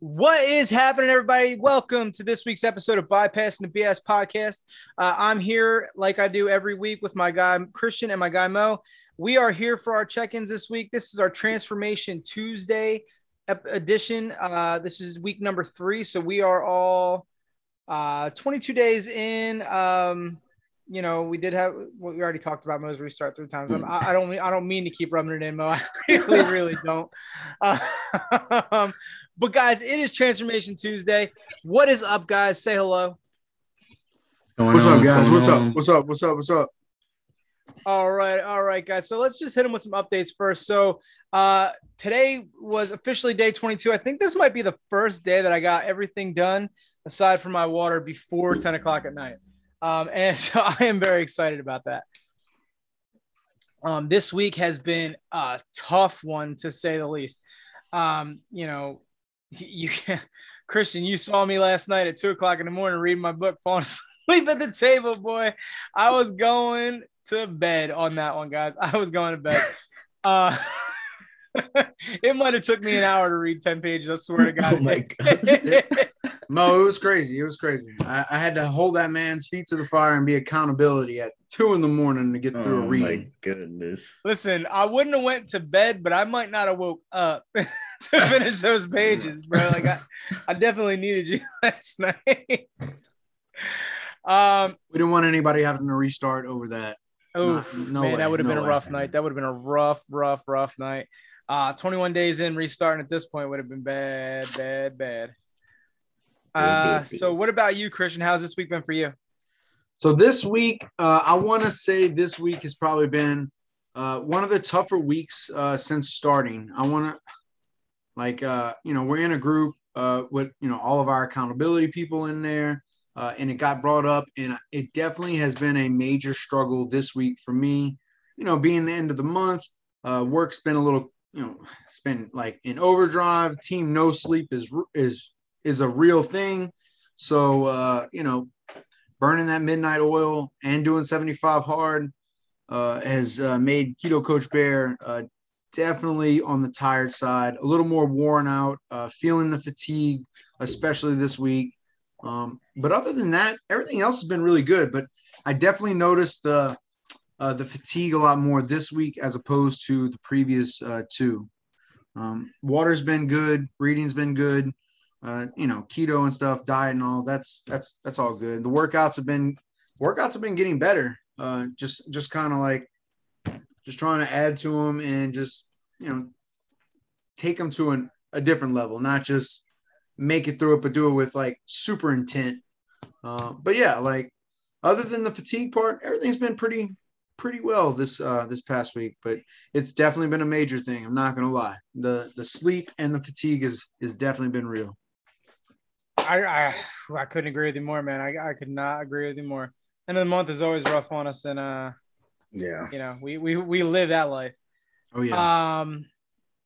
What is happening, everybody? Welcome to this week's episode of Bypassing the BS podcast. Uh, I'm here, like I do every week, with my guy Christian and my guy Mo. We are here for our check ins this week. This is our Transformation Tuesday edition. Uh, this is week number three. So we are all uh, 22 days in. Um, you know, we did have what we already talked about Mo's restart three times. I'm, I, I don't mean I don't mean to keep rubbing it in, Mo. I really, really don't. Uh, um, but guys, it is Transformation Tuesday. What is up, guys? Say hello. What's up, guys? What's up? What's up? What's up? What's up? All right, all right, guys. So let's just hit them with some updates first. So uh, today was officially day 22. I think this might be the first day that I got everything done aside from my water before 10 o'clock at night. Um, and so I am very excited about that. Um, this week has been a tough one to say the least. Um, you know, you Christian, you saw me last night at two o'clock in the morning reading my book, falling asleep at the table, boy. I was going to bed on that one, guys. I was going to bed. Uh, it might have took me an hour to read 10 pages. I swear to God. Oh my God. Mo, it was crazy. It was crazy. I, I, had to hold that man's feet to the fire and be accountability at two in the morning to get through oh a reading. my goodness. Listen, I wouldn't have went to bed, but I might not have woke up to finish those pages, bro. Like I, I definitely needed you last night. um, we didn't want anybody having to restart over that. Oh no man, way, that would have no been a way. rough night. That would have been a rough, rough, rough night. Uh, 21 days in, restarting at this point would have been bad, bad, bad. Uh, so what about you, Christian? How's this week been for you? So this week, uh, I want to say this week has probably been uh, one of the tougher weeks uh, since starting. I want to, like, uh, you know, we're in a group uh, with, you know, all of our accountability people in there, uh, and it got brought up, and it definitely has been a major struggle this week for me. You know, being the end of the month, uh, work's been a little, you know, it's been like in overdrive. Team no sleep is is is a real thing. So, uh, you know, burning that midnight oil and doing 75 hard uh, has uh, made Keto Coach Bear uh, definitely on the tired side, a little more worn out, uh, feeling the fatigue, especially this week. Um, but other than that, everything else has been really good. But I definitely noticed the uh, the fatigue a lot more this week as opposed to the previous uh, two. Um, water's been good, reading's been good uh, you know, keto and stuff, diet and all. That's that's that's all good. The workouts have been workouts have been getting better. Uh, just just kind of like just trying to add to them and just you know take them to an, a different level, not just make it through it, but do it with like super intent. Uh, but yeah, like other than the fatigue part, everything's been pretty pretty well this uh this past week but it's definitely been a major thing i'm not gonna lie the the sleep and the fatigue is is definitely been real I, I I couldn't agree with you more, man. I, I could not agree with you more. End of the month is always rough on us, and uh, Yeah. you know, we we we live that life. oh yeah Um,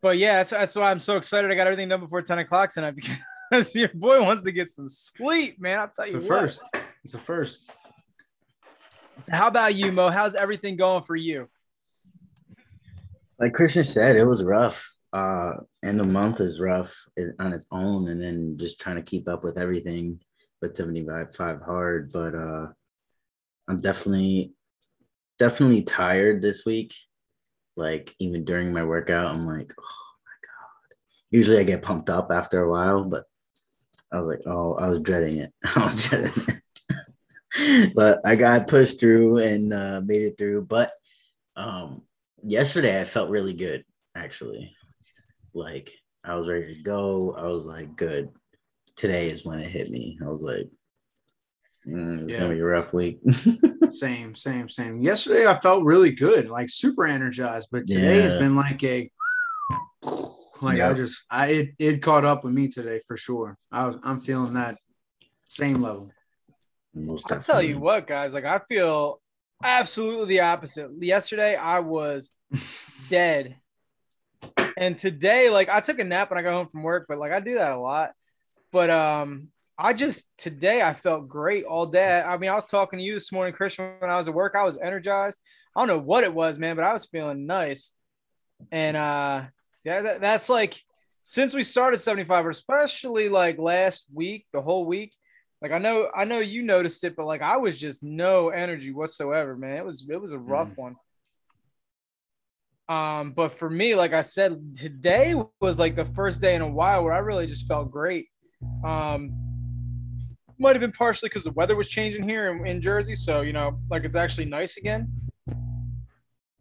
but yeah, that's that's why I'm so excited. I got everything done before 10 o'clock tonight because your boy wants to get some sleep, man. I'll tell it's you a what. first it's a first So how about you, Mo? How's everything going for you? Like Christian said, it was rough. Uh, and the month is rough on its own, and then just trying to keep up with everything with 75 hard. But uh, I'm definitely, definitely tired this week. Like even during my workout, I'm like, oh my god. Usually I get pumped up after a while, but I was like, oh, I was dreading it. I was dreading it. But I got pushed through and uh, made it through. But um, yesterday I felt really good actually. Like I was ready to go. I was like, good. Today is when it hit me. I was like, mm, it's Yeah. gonna be a rough week. same same same yesterday i felt really good like super energized but today has been like a like i just i it, it caught up with me today for sure i was i'm feeling that same level Most I'll tell you what, guys. Like I feel absolutely the opposite. Yesterday I was dead. And today, like I took a nap when I got home from work, but like I do that a lot. But um, I just today I felt great all day. I mean, I was talking to you this morning, Christian, when I was at work. I was energized. I don't know what it was, man, but I was feeling nice. And uh, yeah, that, that's like since we started 75, especially like last week, the whole week, like I know, I know you noticed it, but like I was just no energy whatsoever, man. It was, it was a rough mm. one. Um, but for me, like I said, today was like the first day in a while where I really just felt great. Um, might have been partially because the weather was changing here in, in Jersey, so you know, like it's actually nice again.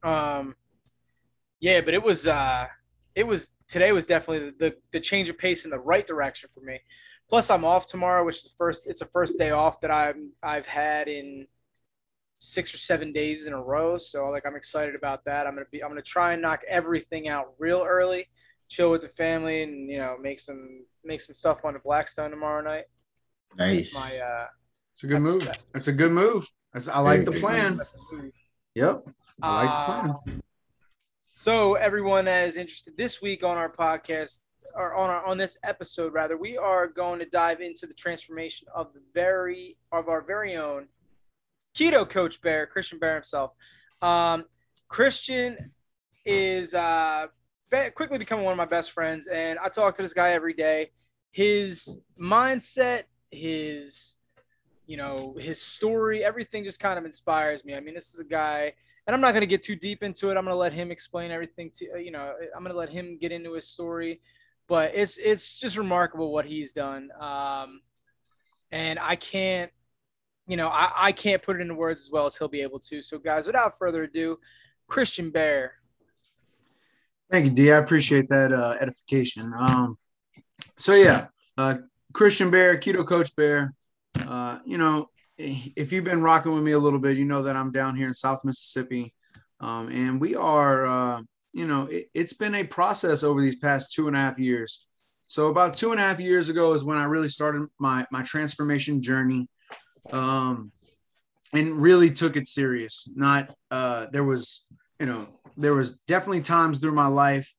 Um, yeah, but it was uh, it was today was definitely the, the, the change of pace in the right direction for me. Plus, I'm off tomorrow, which is the first. It's the first day off that I'm I've had in six or seven days in a row. So like I'm excited about that. I'm gonna be I'm gonna try and knock everything out real early, chill with the family, and you know make some make some stuff on the Blackstone tomorrow night. Nice. My uh, it's a good move. That's a good move. That's, I like the plan. Yep. I like the plan. Uh, so everyone that is interested this week on our podcast or on our on this episode rather, we are going to dive into the transformation of the very of our very own keto coach Bear, Christian Bear himself. Um, Christian is uh, quickly becoming one of my best friends, and I talk to this guy every day. His mindset, his you know, his story, everything just kind of inspires me. I mean, this is a guy, and I'm not going to get too deep into it. I'm going to let him explain everything to you know. I'm going to let him get into his story, but it's it's just remarkable what he's done. Um, and I can't you know, I, I can't put it into words as well as he'll be able to. So, guys, without further ado, Christian Bear. Thank you, D. I appreciate that uh, edification. Um, so yeah, uh, Christian Bear, Keto Coach Bear. Uh, you know, if you've been rocking with me a little bit, you know that I'm down here in South Mississippi, um, and we are. You know, it, it's been a process over these past two and a half years. So about two and a half years ago is when I really started my my transformation journey um, and really took it serious. Not uh, there was, you know, there was definitely times through my life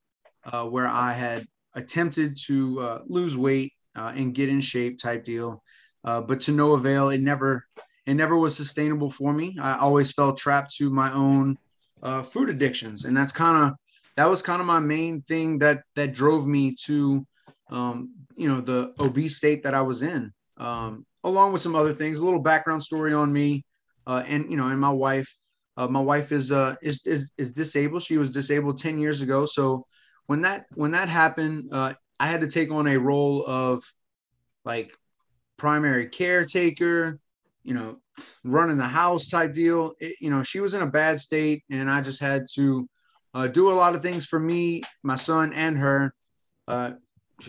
uh, where I had attempted to uh, lose weight uh, and get in shape type deal, uh, but to no avail. It never, it never was sustainable for me. I always felt trapped to my own uh, food addictions, and that's kind of that was kind of my main thing that that drove me to, um, you know, the obese state that I was in. Um, along with some other things. A little background story on me, uh, and you know, and my wife. Uh, my wife is uh is, is is disabled. She was disabled ten years ago. So when that when that happened, uh, I had to take on a role of like primary caretaker, you know, running the house type deal. It, you know, she was in a bad state, and I just had to uh, do a lot of things for me, my son, and her. Uh,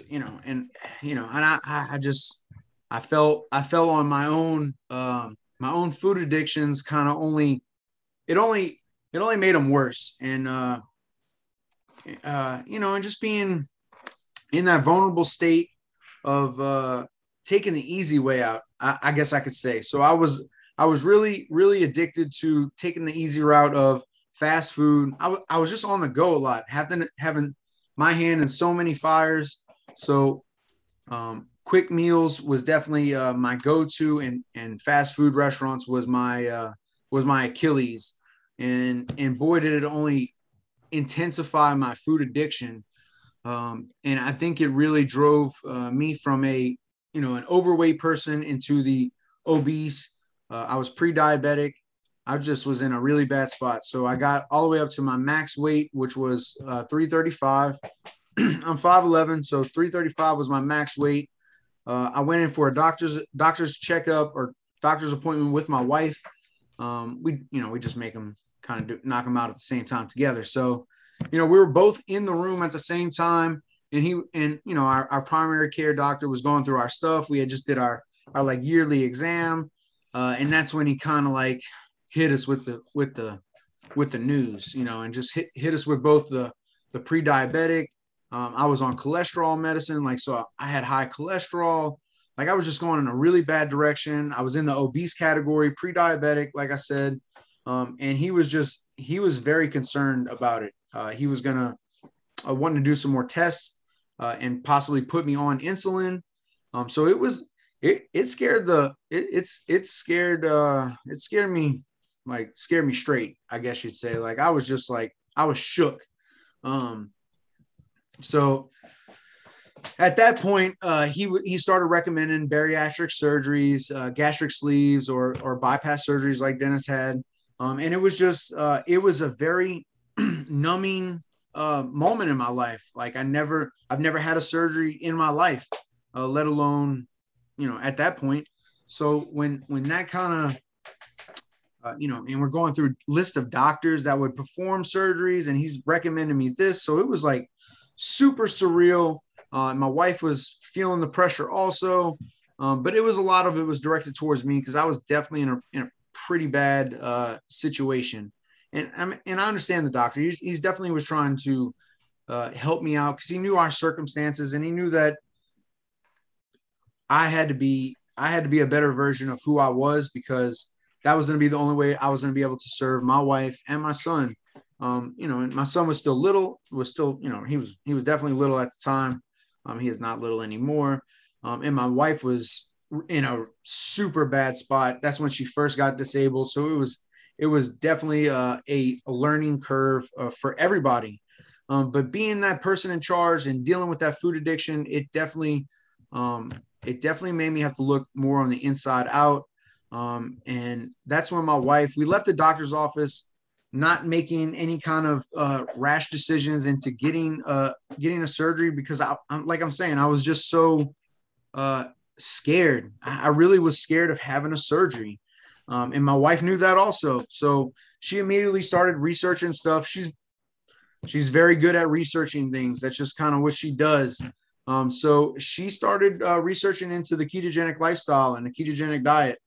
you know, and you know, and I I just I felt I fell on my own um, my own food addictions. Kind of only it only it only made them worse, and uh, uh, you know, and just being in that vulnerable state of uh, taking the easy way out. I, I guess I could say. So I was I was really really addicted to taking the easy route of fast food. I, w- I was just on the go a lot, having having my hand in so many fires. So um, quick meals was definitely uh, my go-to, and and fast food restaurants was my uh, was my Achilles, and and boy did it only intensify my food addiction, um, and I think it really drove uh, me from a you know an overweight person into the obese. Uh, I was pre-diabetic. I just was in a really bad spot. So I got all the way up to my max weight, which was uh, 335. I'm 5'11, so 335 was my max weight. Uh, I went in for a doctor's doctor's checkup or doctor's appointment with my wife. Um, we, you know, we just make them kind of do, knock them out at the same time together. So, you know, we were both in the room at the same time, and he and you know our, our primary care doctor was going through our stuff. We had just did our our like yearly exam, uh, and that's when he kind of like hit us with the with the with the news, you know, and just hit hit us with both the the pre-diabetic um, I was on cholesterol medicine, like so I had high cholesterol. Like I was just going in a really bad direction. I was in the obese category, pre-diabetic, like I said, um, and he was just he was very concerned about it. Uh, he was gonna uh, wanting to do some more tests uh, and possibly put me on insulin. Um, so it was it it scared the it, it's it scared uh it scared me like scared me straight. I guess you'd say like I was just like I was shook. Um, so at that point, uh, he he started recommending bariatric surgeries, uh, gastric sleeves, or or bypass surgeries like Dennis had. Um, and it was just uh, it was a very numbing uh, moment in my life. Like I never I've never had a surgery in my life, uh, let alone you know at that point. So when when that kind of uh, you know, and we're going through list of doctors that would perform surgeries, and he's recommending me this. So it was like super surreal. Uh, my wife was feeling the pressure also, um, but it was a lot of it was directed towards me because I was definitely in a, in a pretty bad uh, situation. And I and I understand the doctor. He's, he's definitely was trying to uh, help me out because he knew our circumstances and he knew that I had to be I had to be a better version of who I was because that was going to be the only way I was going to be able to serve my wife and my son. Um, you know, and my son was still little, was still, you know, he was he was definitely little at the time. Um, he is not little anymore. Um, and my wife was in a super bad spot. That's when she first got disabled. So it was it was definitely uh, a, a learning curve uh, for everybody. Um, but being that person in charge and dealing with that food addiction, it definitely um, it definitely made me have to look more on the inside out. Um, and that's when my wife, we left the doctor's office, not making any kind of uh, rash decisions into getting uh, getting a surgery because I, am like I'm saying, I was just so uh, scared. I really was scared of having a surgery. Um, and my wife knew that also. So she immediately started researching stuff. She's she's very good at researching things. That's just kind of what she does. Um, so she started uh, researching into the ketogenic lifestyle and the ketogenic diet,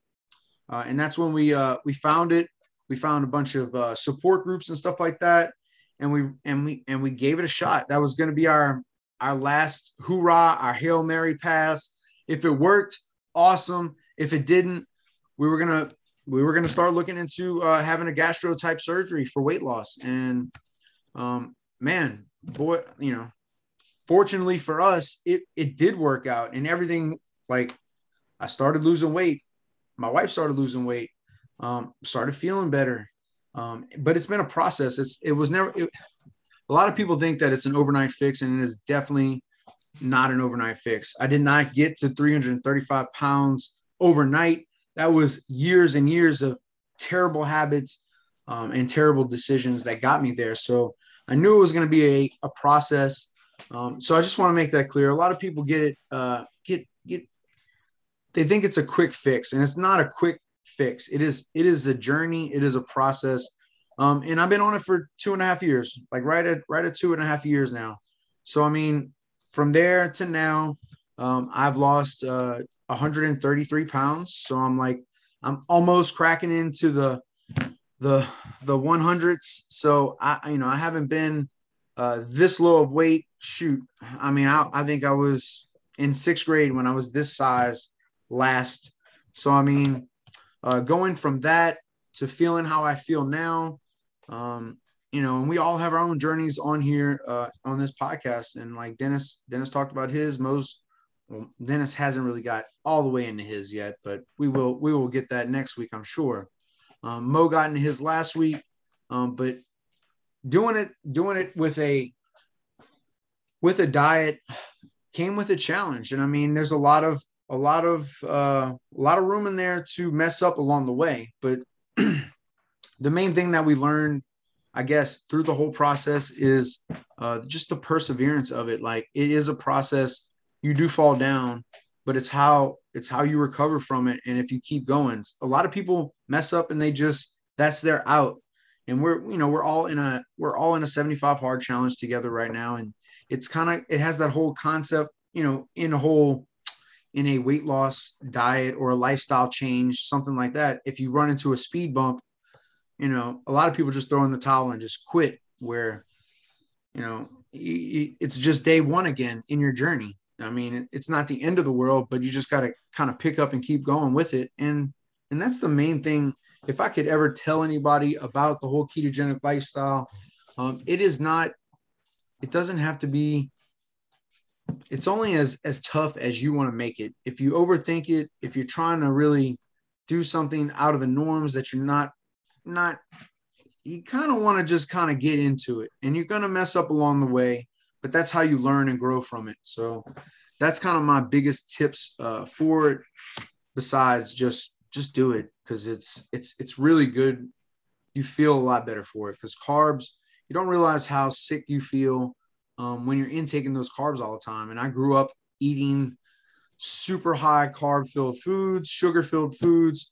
uh, and that's when we uh, we found it. We found a bunch of uh, support groups and stuff like that, and we and we and we gave it a shot. That was going to be our our last hoorah, our hail mary pass. If it worked, awesome. If it didn't, we were gonna we were gonna start looking into uh, having a gastro type surgery for weight loss. And um, man, boy, you know, fortunately for us, it it did work out and everything. Like I started losing weight, my wife started losing weight, um, started feeling better. Um, but it's been a process. It's it was never. It, a lot of people think that it's an overnight fix, and it is definitely not an overnight fix. I did not get to 335 pounds overnight. That was years and years of terrible habits um, and terrible decisions that got me there. So I knew it was going to be a, a process. Um, so I just want to make that clear. A lot of people get it, uh, get get, they think it's a quick fix, and it's not a quick fix. It is it is a journey. It is a process. Um, and I've been on it for two and a half years, like right at right at two and a half years now. So I mean, from there to now, um, I've lost uh, 133 pounds. So I'm like, I'm almost cracking into the the the 100s. So I, you know, I haven't been uh, this low of weight. Shoot, I mean, I, I think I was in sixth grade when I was this size last. So I mean, uh, going from that to feeling how I feel now, um, you know, and we all have our own journeys on here uh, on this podcast. And like Dennis, Dennis talked about his. Most well, Dennis hasn't really got all the way into his yet, but we will we will get that next week, I'm sure. Um, Mo got into his last week, um, but doing it doing it with a with a diet came with a challenge, and I mean, there's a lot of a lot of uh, a lot of room in there to mess up along the way, but the main thing that we learned I guess through the whole process is uh, just the perseverance of it. Like it is a process. You do fall down, but it's how it's how you recover from it. And if you keep going, a lot of people mess up and they just that's their out. And we're you know we're all in a we're all in a 75 hard challenge together right now, and it's kind of it has that whole concept you know in a whole in a weight loss diet or a lifestyle change something like that. If you run into a speed bump you know, a lot of people just throw in the towel and just quit where, you know, it's just day one again in your journey. I mean, it's not the end of the world, but you just got to kind of pick up and keep going with it. And, and that's the main thing. If I could ever tell anybody about the whole ketogenic lifestyle, um, it is not, it doesn't have to be, it's only as, as tough as you want to make it. If you overthink it, if you're trying to really do something out of the norms that you're not not you kind of want to just kind of get into it and you're going to mess up along the way but that's how you learn and grow from it. So that's kind of my biggest tips uh, for it. Besides just just do it because it's it's it's really good. You feel a lot better for it because carbs. You don't realize how sick you feel um, when you're intaking those carbs all the time. And I grew up eating super high carb filled foods, sugar filled foods.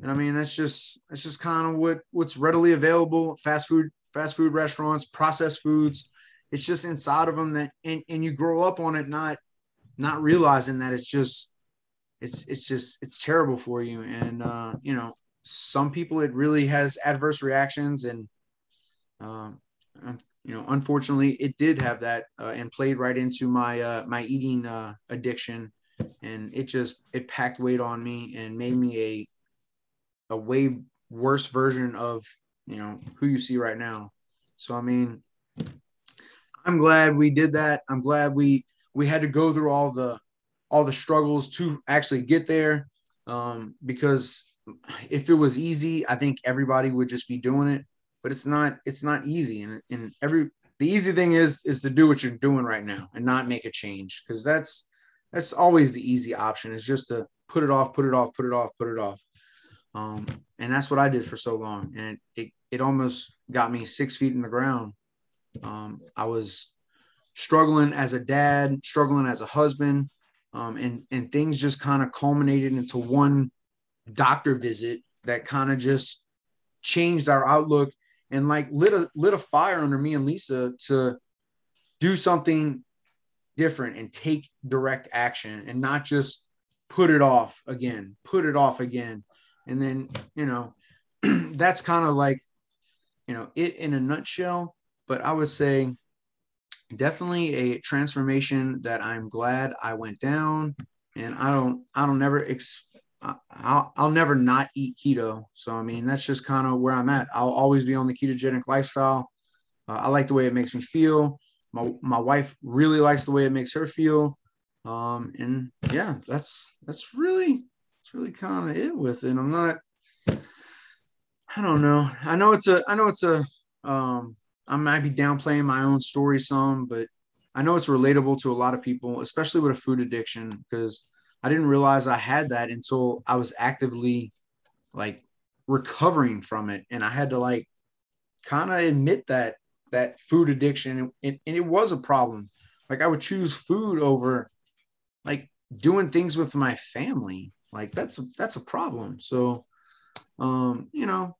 And I mean, that's just, that's just kind of what, what's readily available. Fast food, fast food restaurants, processed foods. It's just inside of them that, and, and you grow up on it, not, not realizing that it's just, it's, it's just, it's terrible for you. And, uh, you know, some people, it really has adverse reactions and, um, you know, unfortunately, it did have that uh, and played right into my uh, my eating uh, addiction, and it just it packed weight on me and made me a a way worse version of you know who you see right now. So I mean, I'm glad we did that. I'm glad we we had to go through all the all the struggles to actually get there, um, because if it was easy, I think everybody would just be doing it but it's not it's not easy. And, and every the easy thing is is to do what you're doing right now and not make a change because that's that's always the easy option is just to put it off put it off put it off put it off. Um, and that's what i did for so long. And it, it, it almost got me six feet in the ground. Um, i was struggling as a dad struggling as a husband um, and and things just kind of culminated into one doctor visit that kind of just changed our outlook and like lit a lit a fire under me and Lisa to do something different and take direct action and not just put it off again, put it off again. And then, you know, that's kind of like, you know, it in a nutshell. But I would say definitely a transformation that I'm glad I went down. And I don't, I don't never ex- I'll, I'll never not eat keto. So, I mean, that's just kind of where I'm at. I'll always be on the ketogenic lifestyle. Uh, I like the way it makes me feel. My, my wife really likes the way it makes her feel. Um, and yeah, that's, that's really, that's really kind of it with it. I'm not, I don't know. I know it's a, I know it's a, um, I might be downplaying my own story some, but I know it's relatable to a lot of people, especially with a food addiction, because I didn't realize I had that until I was actively like recovering from it. And I had to like kind of admit that that food addiction and, and, it was a problem. Like I would choose food over like doing things with my family. Like that's a, that's a problem. So um, you know,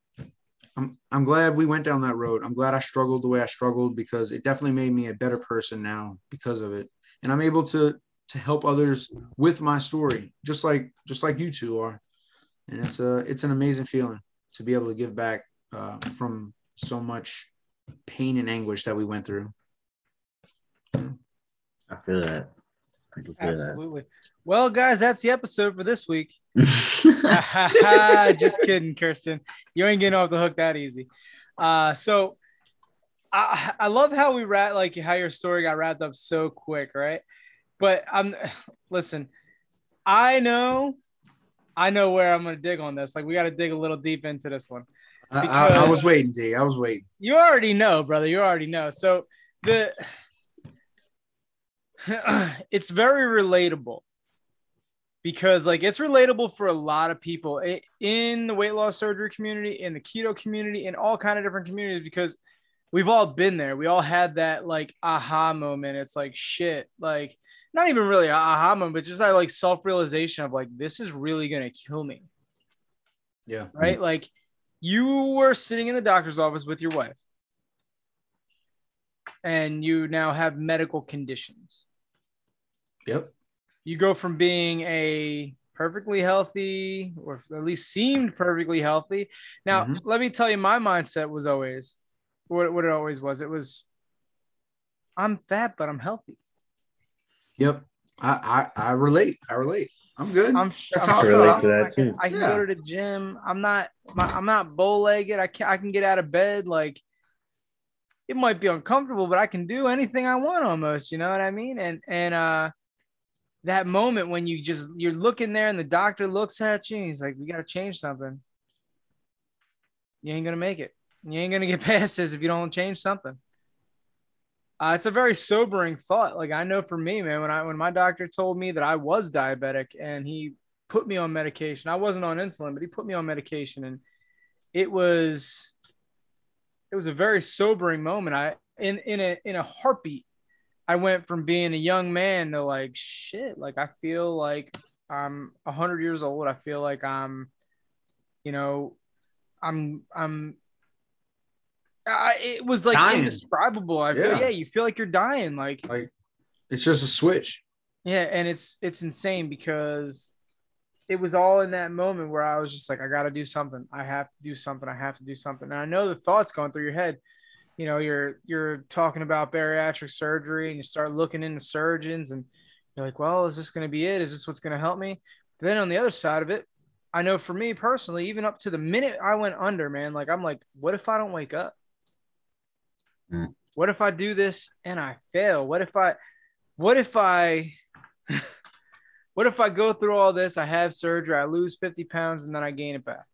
I'm I'm glad we went down that road. I'm glad I struggled the way I struggled because it definitely made me a better person now because of it. And I'm able to to help others with my story, just like just like you two are. And it's a it's an amazing feeling to be able to give back uh, from so much pain and anguish that we went through. I feel that. I feel Absolutely. That. Well, guys, that's the episode for this week. Just kidding, Christian. You ain't getting off the hook that easy. Uh, so I, I love how we wrap like how your story got wrapped up so quick, right? But I'm listen, I know, I know where I'm gonna dig on this. Like we got to dig a little deep into this one. I, I, I was waiting, D. I was waiting. You already know, brother. You already know. So the it's very relatable because like it's relatable for a lot of people in the weight loss surgery community in the keto community in all kind of different communities because we've all been there we all had that like aha moment it's like shit like not even really a aha moment, but just that like self realization of like, this is really going to kill me. Yeah. Right. Like you were sitting in the doctor's office with your wife and you now have medical conditions. Yep. You go from being a perfectly healthy or at least seemed perfectly healthy. Now, mm-hmm. let me tell you, my mindset was always what, what it always was. It was, I'm fat, but I'm healthy. Yep. I, I, I relate. I relate. I'm good. I'm, That's I'm how I relate to that I can, too. I can yeah. go to the gym. I'm not I'm not bow legged. I can I can get out of bed. Like it might be uncomfortable, but I can do anything I want almost. You know what I mean? And and uh that moment when you just you're looking there and the doctor looks at you and he's like, "We got to change something. You ain't gonna make it. You ain't gonna get past this if you don't change something." Uh, it's a very sobering thought. Like I know for me, man, when I when my doctor told me that I was diabetic and he put me on medication, I wasn't on insulin, but he put me on medication, and it was it was a very sobering moment. I in in a in a heartbeat, I went from being a young man to like shit. Like I feel like I'm hundred years old. I feel like I'm, you know, I'm I'm I, it was like Dying. indescribable. I feel Yeah. yeah, you feel like you're dying. Like Like it's just a switch. yeah, and it's it's insane because it was all in that moment where I was just like, I got to do something. I have to do something. I have to do something. And I know the thoughts going through your head. You know, you're you're talking about bariatric surgery, and you start looking into surgeons, and you're like, well, is this going to be it? Is this what's going to help me? But then on the other side of it, I know for me personally, even up to the minute I went under, man, like I'm like, what if I don't wake up? Mm. What if I do this and I fail? What if I, what if I, what if I go through all this? I have surgery, I lose 50 pounds, and then I gain it back.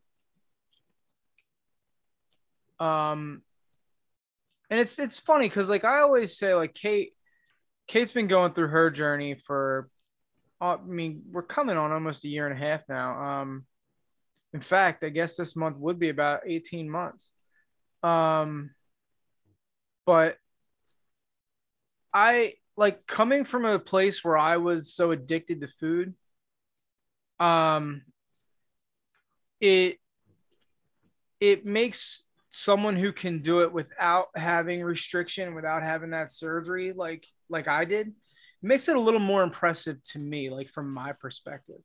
Um, and it's it's funny because like I always say, like Kate, Kate's been going through her journey for, uh, I mean, we're coming on almost a year and a half now. Um, in fact, I guess this month would be about 18 months. Um, but I like coming from a place where I was so addicted to food. Um, it it makes someone who can do it without having restriction, without having that surgery, like like I did, makes it a little more impressive to me, like from my perspective.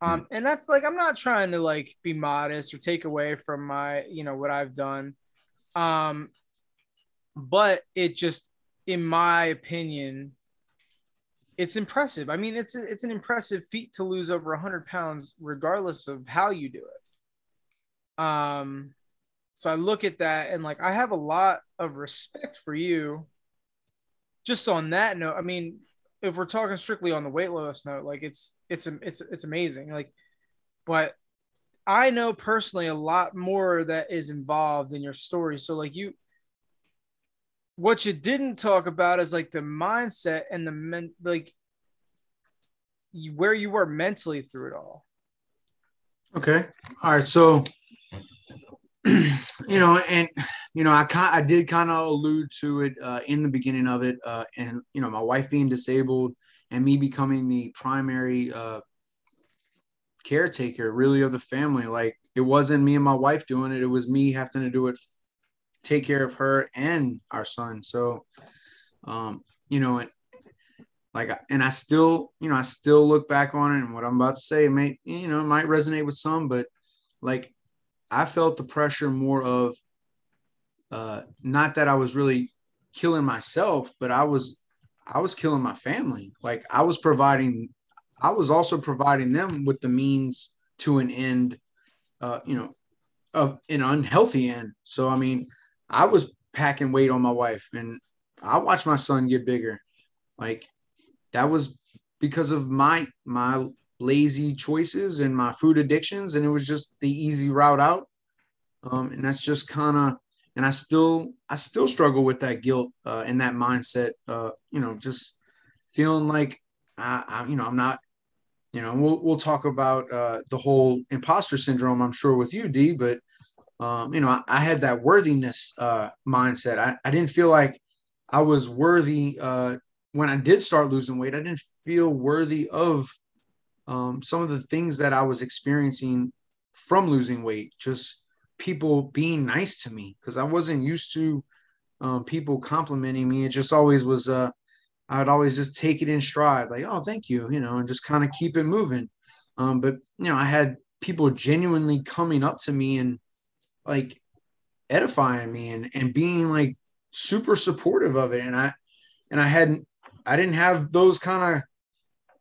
Um, and that's like I'm not trying to like be modest or take away from my, you know, what I've done. Um, but it just, in my opinion, it's impressive. I mean, it's it's an impressive feat to lose over 100 pounds, regardless of how you do it. Um, so I look at that and like I have a lot of respect for you. Just on that note, I mean, if we're talking strictly on the weight loss note, like it's it's it's it's amazing. Like, but I know personally a lot more that is involved in your story. So like you, what you didn't talk about is like the mindset and the men like where you were mentally through it all. Okay. All right. So, you know, and you know, I kind I did kind of allude to it uh, in the beginning of it, uh, and you know, my wife being disabled and me becoming the primary uh, caretaker, really, of the family. Like it wasn't me and my wife doing it; it was me having to do it, take care of her and our son. So, um, you know, and like and i still you know i still look back on it and what i'm about to say may you know might resonate with some but like i felt the pressure more of uh not that i was really killing myself but i was i was killing my family like i was providing i was also providing them with the means to an end uh you know of an unhealthy end so i mean i was packing weight on my wife and i watched my son get bigger. Like that was because of my my lazy choices and my food addictions and it was just the easy route out. Um, and that's just kind of and i still i still struggle with that guilt uh, and that mindset uh, you know just feeling like I, I you know i'm not you know we'll, we'll talk about uh, the whole imposter syndrome i'm sure with you d but um, you know I, I had that worthiness uh, mindset I, I didn't feel like i was worthy uh, when I did start losing weight, I didn't feel worthy of um, some of the things that I was experiencing from losing weight. Just people being nice to me because I wasn't used to um, people complimenting me. It just always was. Uh, I'd always just take it in stride, like, "Oh, thank you," you know, and just kind of keep it moving. Um, but you know, I had people genuinely coming up to me and like edifying me and and being like super supportive of it, and I and I hadn't I didn't have those kind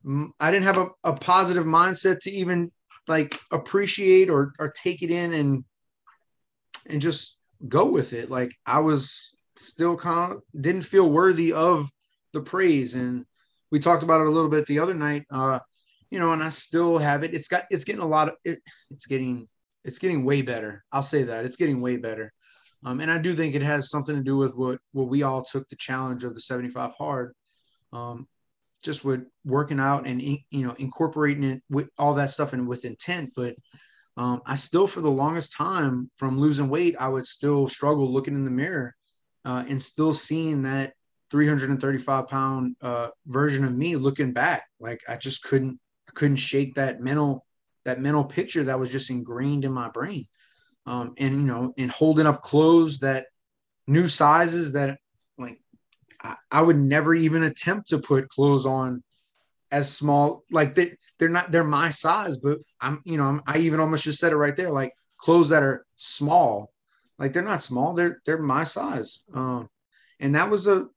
of I didn't have a, a positive mindset to even like appreciate or or take it in and and just go with it. Like I was still kind of didn't feel worthy of the praise. And we talked about it a little bit the other night. Uh, you know, and I still have it. It's got it's getting a lot of it, it's getting it's getting way better. I'll say that. It's getting way better. Um, and I do think it has something to do with what what we all took the challenge of the 75 hard, um, just with working out and you know incorporating it with all that stuff and with intent. But um, I still, for the longest time, from losing weight, I would still struggle looking in the mirror uh, and still seeing that 335 pound uh, version of me looking back. Like I just couldn't, I couldn't shake that mental, that mental picture that was just ingrained in my brain. Um, and you know, and holding up clothes that new sizes that like I, I would never even attempt to put clothes on as small like they they're not they're my size but i'm you know I'm, i even almost just said it right there like clothes that are small like they're not small they're they're my size um and that was a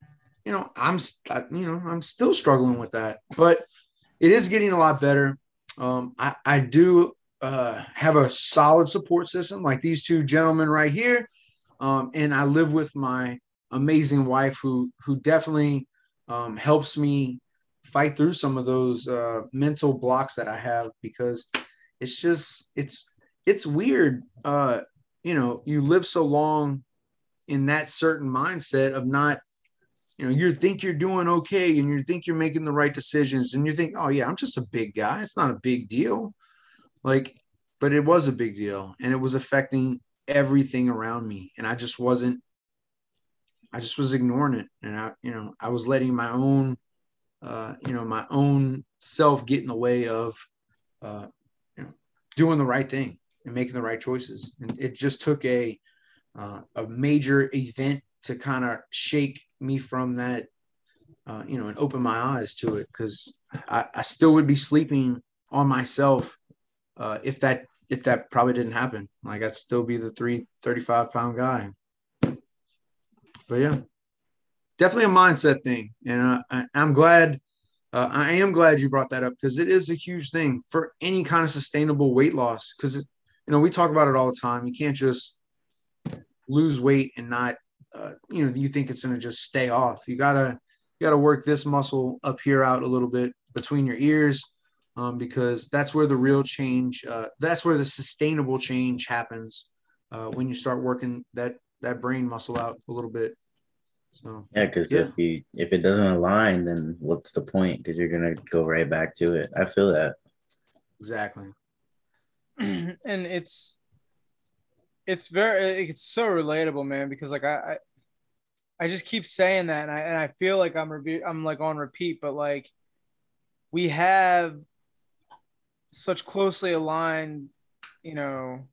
you know i'm you know i'm still struggling with that but it is getting a lot better um i i do uh have a solid support system like these two gentlemen right here um and i live with my amazing wife who who definitely um helps me fight through some of those uh, mental blocks that I have because it's just it's it's weird. Uh, you know, you live so long in that certain mindset of not, you know, you think you're doing okay and you think you're making the right decisions and you think, oh yeah, I'm just a big guy. It's not a big deal. Like, but it was a big deal and it was affecting everything around me. And I just wasn't, I just was ignoring it. And I, you know, I was letting my own uh, you know, my own self get in the way of, uh, you know, doing the right thing and making the right choices. And it just took a, uh, a major event to kind of shake me from that, uh, you know, and open my eyes to it because I, I, still would be sleeping on myself uh, if that if that probably didn't happen. Like I'd still be the three thirty-five pound guy. But yeah definitely a mindset thing. And uh, I, am glad, uh, I am glad you brought that up because it is a huge thing for any kind of sustainable weight loss. Because, you know, we talk about it all the time. You can't just lose weight and not, uh, you know, you think it's going to just stay off. You got to, you got to work this muscle up here out a little bit between your ears. Um, because that's where the real change, uh, that's where the sustainable change happens uh, when you start working that that brain muscle out a little bit. So yeah, because yeah. if you if it doesn't align, then what's the point? Because you're gonna go right back to it. I feel that exactly, and it's it's very it's so relatable, man. Because like I, I I just keep saying that, and I and I feel like I'm re- I'm like on repeat, but like we have such closely aligned, you know,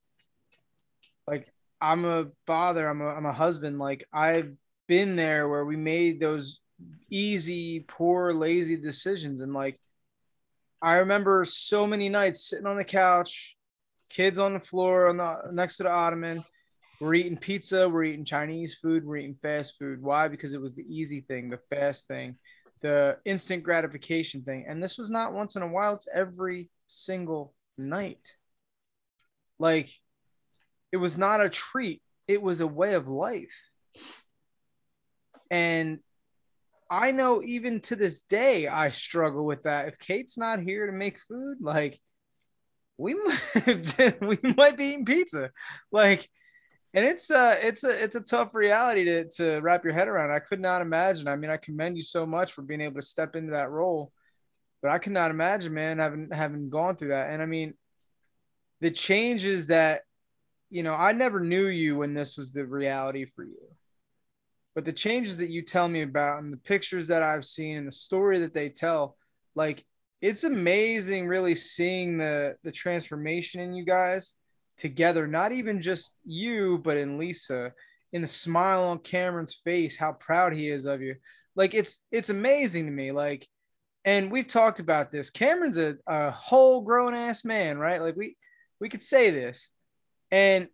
like I'm a father, I'm a I'm a husband, like I've been there where we made those easy, poor, lazy decisions. And like, I remember so many nights sitting on the couch, kids on the floor on the next to the ottoman. We're eating pizza, we're eating Chinese food, we're eating fast food. Why? Because it was the easy thing, the fast thing, the instant gratification thing. And this was not once in a while, it's every single night. Like, it was not a treat, it was a way of life. And I know even to this day, I struggle with that. If Kate's not here to make food, like we might, we might be eating pizza, like, and it's a it's a it's a tough reality to to wrap your head around. I could not imagine. I mean, I commend you so much for being able to step into that role, but I could not imagine, man, having having gone through that. And I mean, the changes that, you know, I never knew you when this was the reality for you but the changes that you tell me about and the pictures that I've seen and the story that they tell, like it's amazing really seeing the the transformation in you guys together, not even just you, but in Lisa, in the smile on Cameron's face, how proud he is of you. Like it's it's amazing to me. Like, and we've talked about this. Cameron's a, a whole grown ass man, right? Like we we could say this. And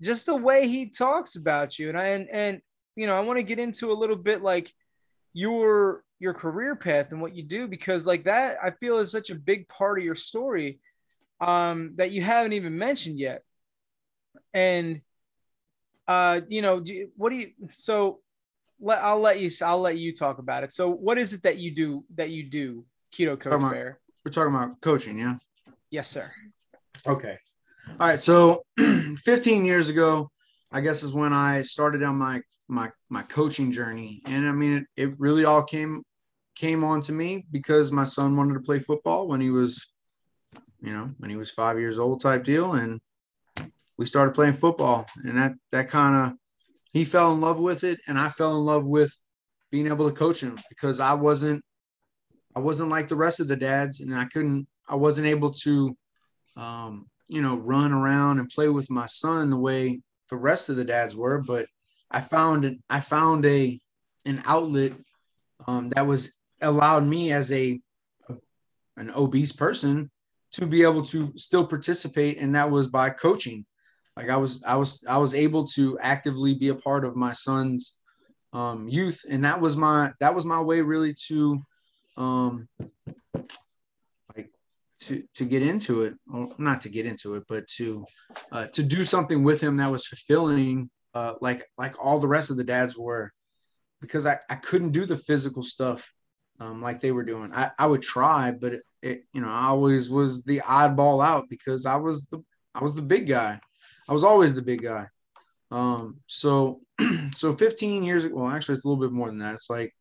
just the way he talks about you and I and and you know, I want to get into a little bit like your your career path and what you do because like that I feel is such a big part of your story um, that you haven't even mentioned yet. And uh, you know, do, what do you so let I'll let you I'll let you talk about it. So what is it that you do that you do, Keto Coach about, Bear? We're talking about coaching, yeah? Yes, sir. Okay. All right. So 15 years ago, I guess is when I started on my my my coaching journey. And I mean, it, it really all came came on to me because my son wanted to play football when he was, you know, when he was five years old type deal. And we started playing football. And that that kind of he fell in love with it. And I fell in love with being able to coach him because I wasn't I wasn't like the rest of the dads and I couldn't I wasn't able to um, you know, run around and play with my son the way the rest of the dads were, but I found I found a an outlet um, that was allowed me as a an obese person to be able to still participate, and that was by coaching. Like I was I was I was able to actively be a part of my son's um, youth, and that was my that was my way really to um, like to to get into it, well, not to get into it, but to uh, to do something with him that was fulfilling uh, like like all the rest of the dads were because I, I couldn't do the physical stuff um, like they were doing. I, I would try, but it, it, you know I always was the oddball out because I was the I was the big guy. I was always the big guy. Um, so so 15 years ago, well actually it's a little bit more than that. It's like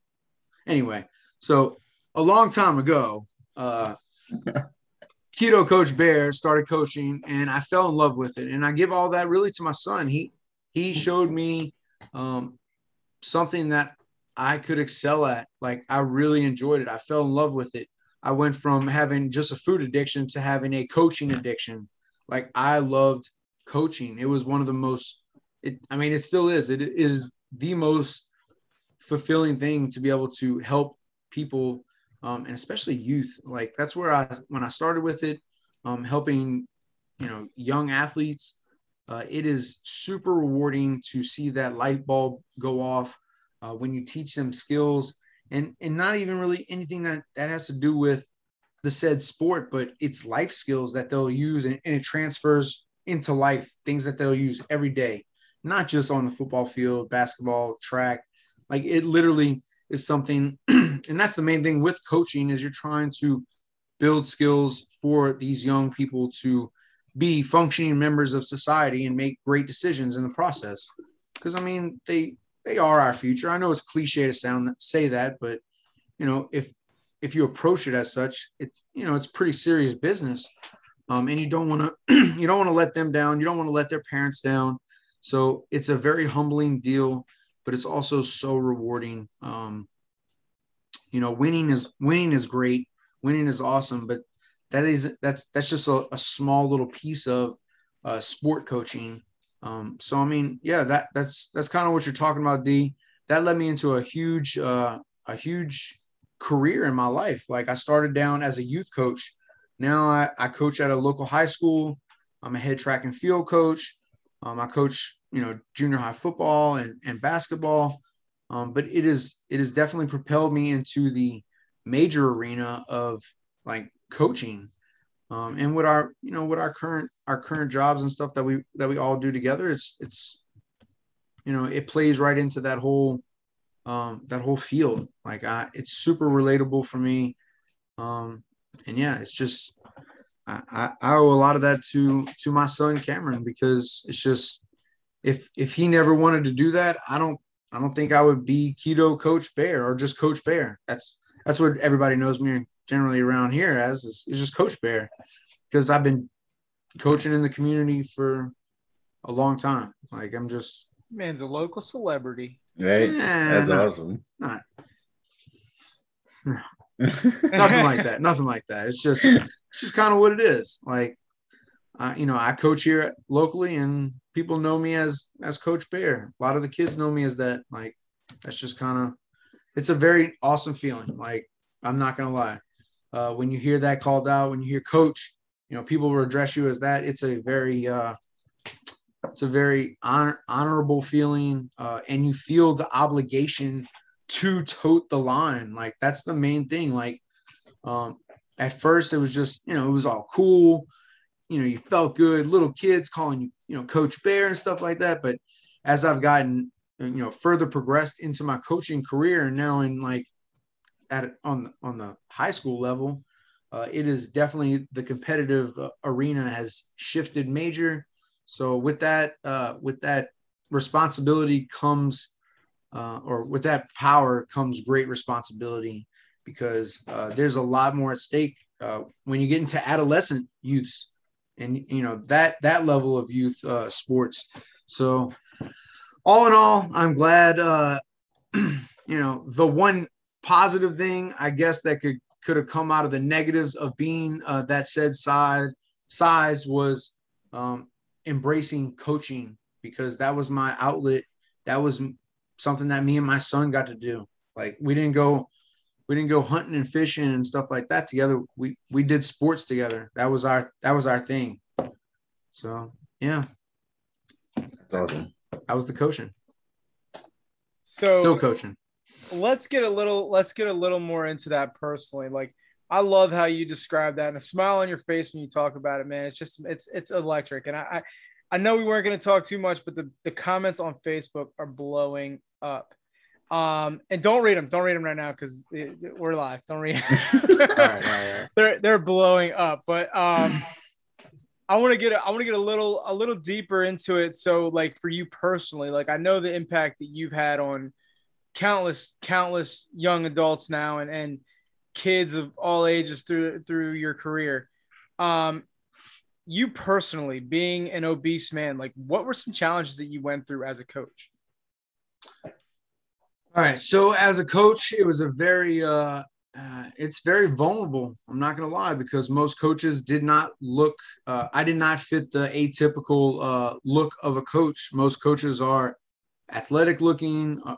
anyway. So a long time ago, uh, keto coach Bear started coaching, and I fell in love with it. And I give all that really to my son. He he showed me um, something that I could excel at. Like I really enjoyed it. I fell in love with it. I went from having just a food addiction to having a coaching addiction. Like I loved coaching. It was one of the most it I mean it still is. It is the most fulfilling thing to be able to help people um, and especially youth. Like that's where I when I started with it, um, helping you know young athletes uh, it is super rewarding to see that light bulb go off uh, when you teach them skills and and not even really anything that that has to do with the said sport but it's life skills that they'll use and, and it transfers into life things that they'll use every day not just on the football field basketball track like it literally is something and that's the main thing with coaching is you're trying to build skills for these young people to be functioning members of society and make great decisions in the process. Because I mean, they they are our future. I know it's cliche to sound say that, but you know, if if you approach it as such, it's you know it's pretty serious business, um, and you don't want to you don't want to let them down. You don't want to let their parents down. So it's a very humbling deal, but it's also so rewarding. Um, you know, winning is winning is great. Winning is awesome, but that is that's that's just a, a small little piece of uh, sport coaching. Um, so I mean, yeah, that that's that's kind of what you're talking about, D. That led me into a huge uh, a huge career in my life. Like I started down as a youth coach. Now I, I coach at a local high school. I'm a head track and field coach. Um, I coach, you know, junior high football and, and basketball. Um, but it is it has definitely propelled me into the major arena of like coaching um, and with our you know with our current our current jobs and stuff that we that we all do together it's it's you know it plays right into that whole um, that whole field. Like I, it's super relatable for me. Um, and yeah it's just I, I owe a lot of that to to my son Cameron because it's just if if he never wanted to do that I don't I don't think I would be keto coach bear or just coach bear. That's that's what everybody knows me generally around here as is, is just Coach Bear because I've been coaching in the community for a long time. Like I'm just man's a local celebrity. Right. That's not, awesome. Not nothing like that. Nothing like that. It's just it's just kind of what it is. Like uh, you know, I coach here locally and people know me as as Coach Bear. A lot of the kids know me as that. Like that's just kind of it's a very awesome feeling. Like I'm not gonna lie. Uh, when you hear that called out, when you hear coach, you know, people will address you as that. It's a very, uh, it's a very honor, honorable feeling. Uh, and you feel the obligation to tote the line. Like that's the main thing. Like, um, at first it was just, you know, it was all cool. You know, you felt good, little kids calling you, you know, coach bear and stuff like that. But as I've gotten, you know, further progressed into my coaching career and now in like at on on the high school level, uh, it is definitely the competitive uh, arena has shifted major. So with that, uh, with that responsibility comes, uh, or with that power comes great responsibility because uh, there's a lot more at stake uh, when you get into adolescent youths and you know that that level of youth uh, sports. So all in all, I'm glad. Uh, you know, the one positive thing I guess that could could have come out of the negatives of being uh, that said size size was um, embracing coaching because that was my outlet. That was something that me and my son got to do. Like we didn't go we didn't go hunting and fishing and stuff like that together. We we did sports together. That was our that was our thing. So yeah. That's awesome. I was the coaching. So Still coaching. Let's get a little let's get a little more into that personally. Like I love how you describe that and a smile on your face when you talk about it, man. It's just it's it's electric. And I I, I know we weren't going to talk too much, but the, the comments on Facebook are blowing up. Um, and don't read them. Don't read them right now because we're live. Don't read. all right, all right, they're they're blowing up. But um, I want to get a, I want to get a little a little deeper into it. So like for you personally, like I know the impact that you've had on countless countless young adults now and and kids of all ages through through your career. Um, you personally being an obese man, like what were some challenges that you went through as a coach? All right. So as a coach, it was a very uh, uh it's very vulnerable. I'm not gonna lie because most coaches did not look. Uh, I did not fit the atypical uh, look of a coach. Most coaches are athletic looking, uh,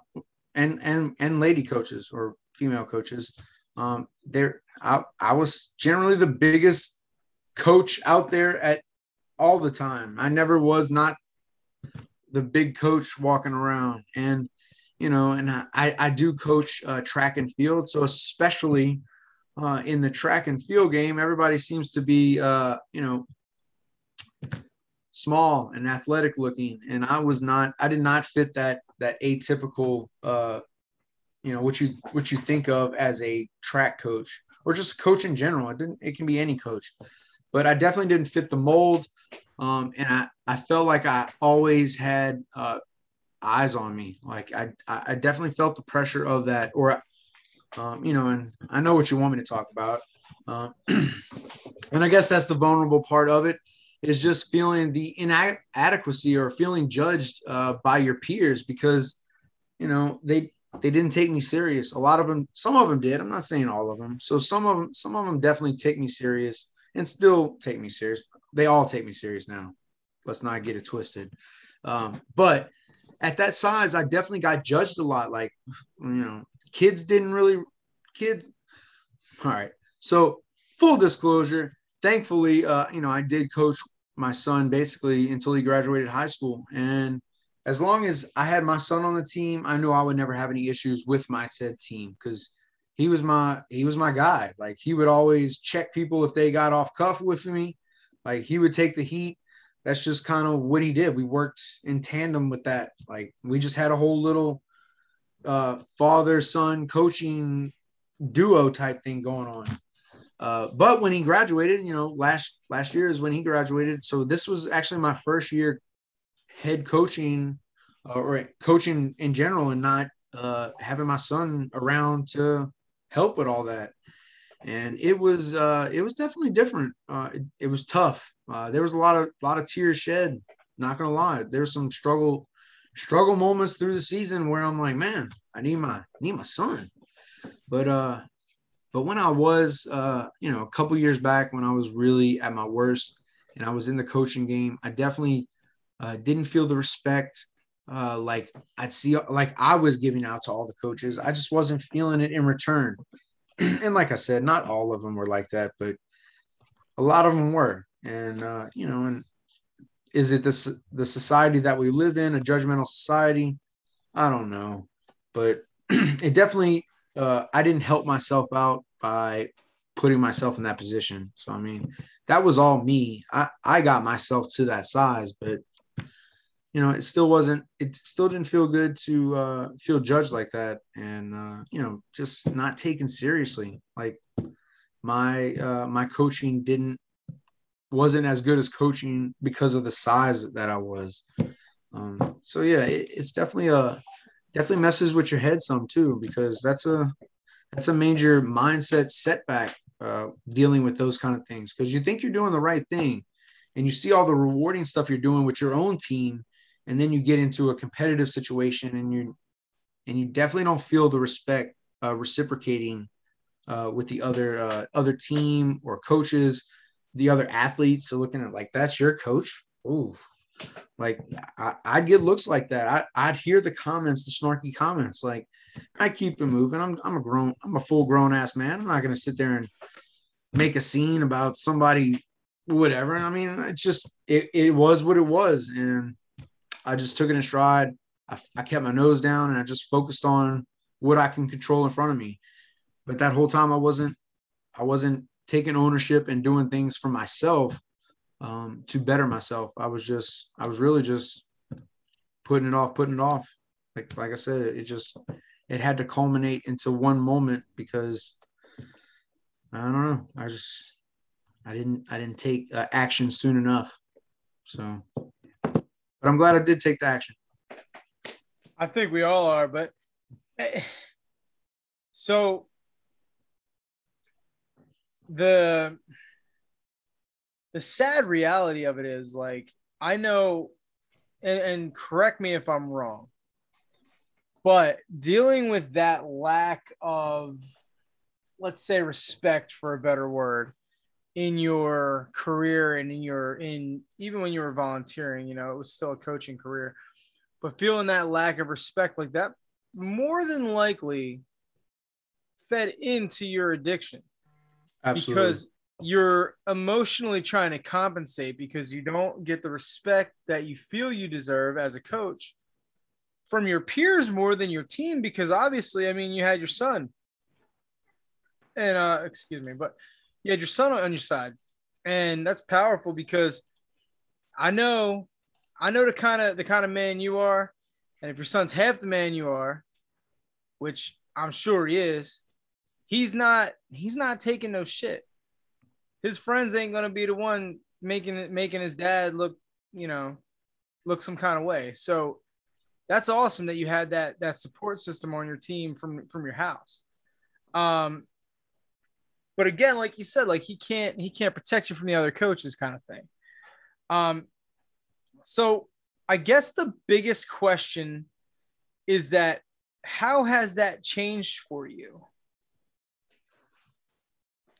and and and lady coaches or female coaches. Um, there, I, I was generally the biggest coach out there at all the time. I never was not the big coach walking around, and you know, and I, I do coach uh, track and field. So especially uh, in the track and field game, everybody seems to be, uh, you know, small and athletic looking. And I was not, I did not fit that, that atypical, uh, you know, what you, what you think of as a track coach or just coach in general. It didn't, it can be any coach, but I definitely didn't fit the mold. Um, and I, I felt like I always had uh, eyes on me. Like I, I definitely felt the pressure of that, or, um, you know, and I know what you want me to talk about. Uh, and I guess that's the vulnerable part of it is just feeling the inadequacy or feeling judged uh, by your peers because, you know, they, they didn't take me serious. A lot of them, some of them did. I'm not saying all of them. So some of them, some of them definitely take me serious and still take me serious. They all take me serious now. Let's not get it twisted. Um, but at that size, I definitely got judged a lot. Like, you know, kids didn't really, kids. All right. So, full disclosure, thankfully, uh, you know, I did coach my son basically until he graduated high school. And as long as I had my son on the team, I knew I would never have any issues with my said team because he was my he was my guy. Like he would always check people if they got off cuff with me. Like he would take the heat that's just kind of what he did. We worked in tandem with that. Like we just had a whole little uh, father son coaching duo type thing going on. Uh, but when he graduated, you know, last last year is when he graduated. So this was actually my first year head coaching uh, or coaching in general, and not uh, having my son around to help with all that. And it was uh, it was definitely different. Uh, it, it was tough there was a lot of lot of tears shed. Not gonna lie, there's some struggle struggle moments through the season where I'm like, man, I need my need my son. But uh, but when I was uh, you know, a couple years back when I was really at my worst and I was in the coaching game, I definitely uh, didn't feel the respect uh, like I'd see like I was giving out to all the coaches. I just wasn't feeling it in return. and like I said, not all of them were like that, but a lot of them were and uh, you know, and is it this the society that we live in, a judgmental society? I don't know, but it definitely uh, I didn't help myself out by putting myself in that position. So I mean, that was all me. I I got myself to that size, but you know, it still wasn't. It still didn't feel good to uh, feel judged like that, and uh, you know, just not taken seriously. Like my uh, my coaching didn't wasn't as good as coaching because of the size that I was. Um, so yeah, it, it's definitely a definitely messes with your head some too because that's a that's a major mindset setback uh, dealing with those kind of things because you think you're doing the right thing and you see all the rewarding stuff you're doing with your own team and then you get into a competitive situation and you and you definitely don't feel the respect uh, reciprocating uh, with the other uh, other team or coaches the other athletes are looking at like that's your coach? Ooh, like I, would get looks like that. I, would hear the comments, the snarky comments. Like I keep it moving. I'm I'm a grown, I'm a full grown ass man. I'm not gonna sit there and make a scene about somebody, whatever. I mean, it's just it, it was what it was, and I just took it in stride. I, I kept my nose down and I just focused on what I can control in front of me. But that whole time I wasn't I wasn't taking ownership and doing things for myself um, to better myself. I was just, I was really just putting it off, putting it off. Like, like I said, it just, it had to culminate into one moment because I don't know. I just, I didn't, I didn't take uh, action soon enough. So, but I'm glad I did take the action. I think we all are, but so the the sad reality of it is like I know, and, and correct me if I'm wrong, but dealing with that lack of, let's say, respect for a better word in your career and in your in even when you were volunteering you know it was still a coaching career but feeling that lack of respect like that more than likely fed into your addiction Absolutely. because you're emotionally trying to compensate because you don't get the respect that you feel you deserve as a coach from your peers more than your team because obviously i mean you had your son. And uh excuse me but you had your son on your side. And that's powerful because i know i know the kind of the kind of man you are. And if your son's half the man you are which i'm sure he is he's not he's not taking no shit his friends ain't gonna be the one making it making his dad look, you know, look some kind of way. So that's awesome that you had that that support system on your team from from your house. Um, but again, like you said, like he can't he can't protect you from the other coaches, kind of thing. Um, so I guess the biggest question is that how has that changed for you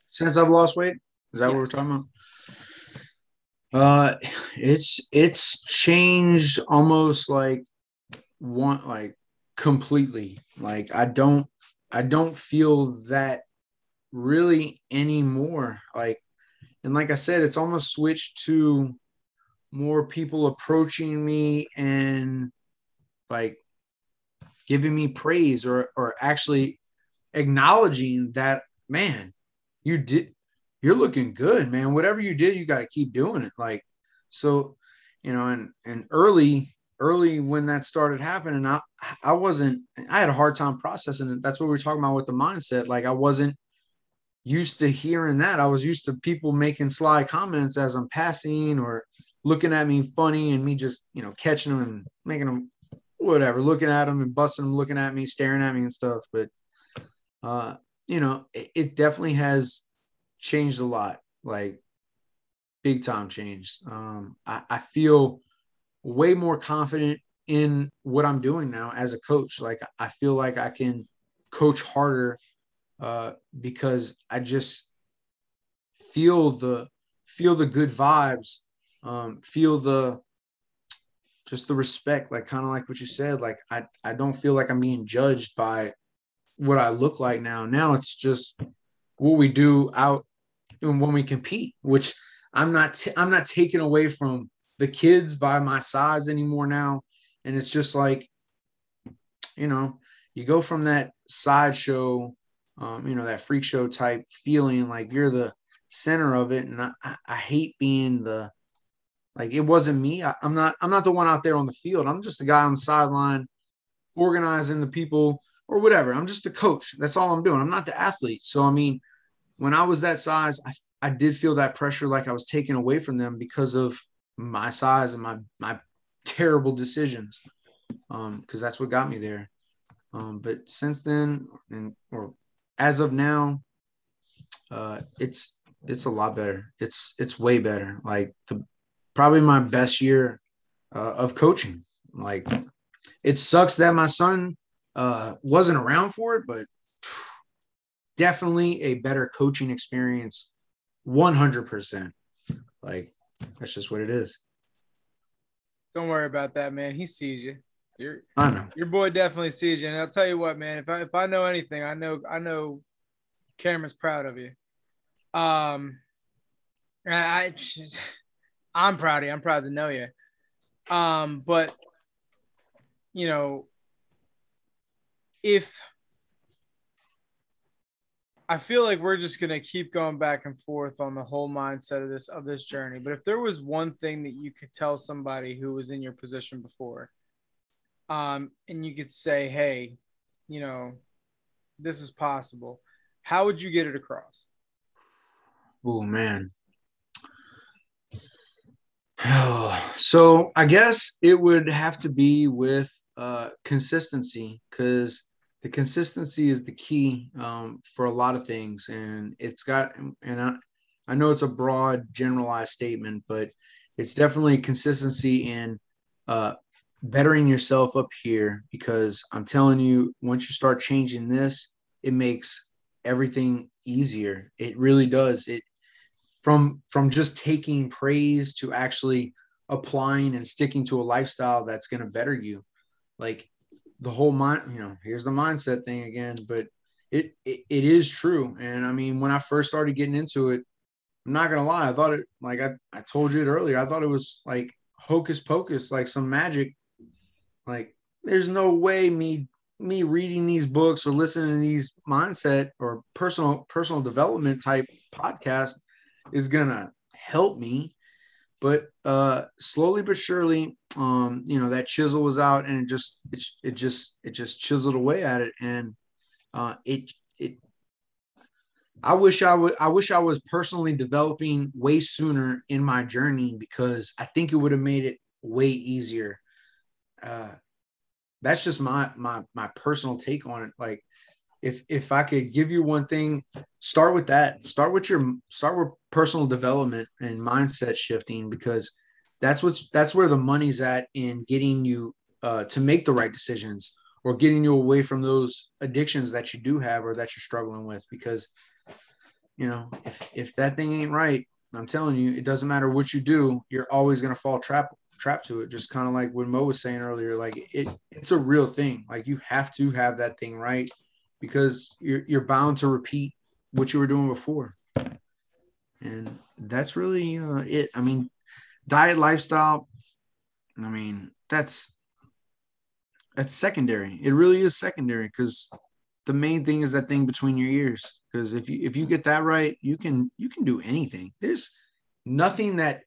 since I've lost weight? Is that yes. what we're talking about? Uh, it's it's changed almost like one like completely. Like I don't I don't feel that really anymore. Like and like I said, it's almost switched to more people approaching me and like giving me praise or or actually acknowledging that man you did you're looking good, man. Whatever you did, you got to keep doing it. Like, so, you know, and, and early, early when that started happening, I, I wasn't, I had a hard time processing it. That's what we are talking about with the mindset. Like, I wasn't used to hearing that. I was used to people making sly comments as I'm passing or looking at me funny and me just, you know, catching them and making them whatever, looking at them and busting them, looking at me, staring at me and stuff. But, uh, you know, it, it definitely has changed a lot, like big time changed. Um, I, I feel way more confident in what I'm doing now as a coach. Like I feel like I can coach harder uh, because I just feel the feel the good vibes, um, feel the just the respect, like kind of like what you said. Like I I don't feel like I'm being judged by what I look like now. Now it's just what we do out when we compete, which I'm not t- I'm not taken away from the kids by my size anymore now. And it's just like, you know, you go from that sideshow, um, you know, that freak show type feeling like you're the center of it. And I, I hate being the like it wasn't me. I, I'm not I'm not the one out there on the field. I'm just the guy on the sideline organizing the people or whatever. I'm just the coach. That's all I'm doing. I'm not the athlete. So I mean, when I was that size, I, I did feel that pressure like I was taken away from them because of my size and my my terrible decisions um because that's what got me there. Um but since then and or as of now uh it's it's a lot better. It's it's way better. Like the probably my best year uh, of coaching. Like it sucks that my son uh wasn't around for it but definitely a better coaching experience 100% like that's just what it is Don't worry about that, man. He sees you. Your i know your boy definitely sees you. And I'll tell you what, man. If I if I know anything, I know I know Cameron's proud of you. Um, and I I'm proud of you. I'm proud to know you. Um, but you know, if I feel like we're just gonna keep going back and forth on the whole mindset of this of this journey. But if there was one thing that you could tell somebody who was in your position before, um, and you could say, "Hey, you know, this is possible," how would you get it across? Oh man. so I guess it would have to be with uh, consistency because the consistency is the key um, for a lot of things, and it's got and I, I know it's a broad generalized statement, but it's definitely consistency in uh, bettering yourself up here because I'm telling you, once you start changing this, it makes everything easier. It really does. It from from just taking praise to actually applying and sticking to a lifestyle that's going to better you. Like the whole mind, you know, here's the mindset thing again, but it, it it is true. And I mean, when I first started getting into it, I'm not gonna lie, I thought it like I, I told you it earlier, I thought it was like hocus pocus, like some magic. Like there's no way me me reading these books or listening to these mindset or personal personal development type podcast is gonna help me but uh slowly but surely um you know that chisel was out and it just it, it just it just chiseled away at it. And uh it it i wish i would i wish i was personally developing way sooner in my journey because i think it would have made it way easier. Uh that's just my my my personal take on it. Like if if i could give you one thing start with that. Start with your start with personal development and mindset shifting because that's what's that's where the money's at in getting you uh, to make the right decisions or getting you away from those addictions that you do have or that you're struggling with because you know if if that thing ain't right i'm telling you it doesn't matter what you do you're always going to fall trap trap to it. Just kind of like what mo was saying earlier like it it's a real thing. Like you have to have that thing right because you're, you're bound to repeat what you were doing before. And that's really uh, it. I mean diet lifestyle i mean that's that's secondary. It really is secondary because the main thing is that thing between your ears. Because if you if you get that right you can you can do anything. There's nothing that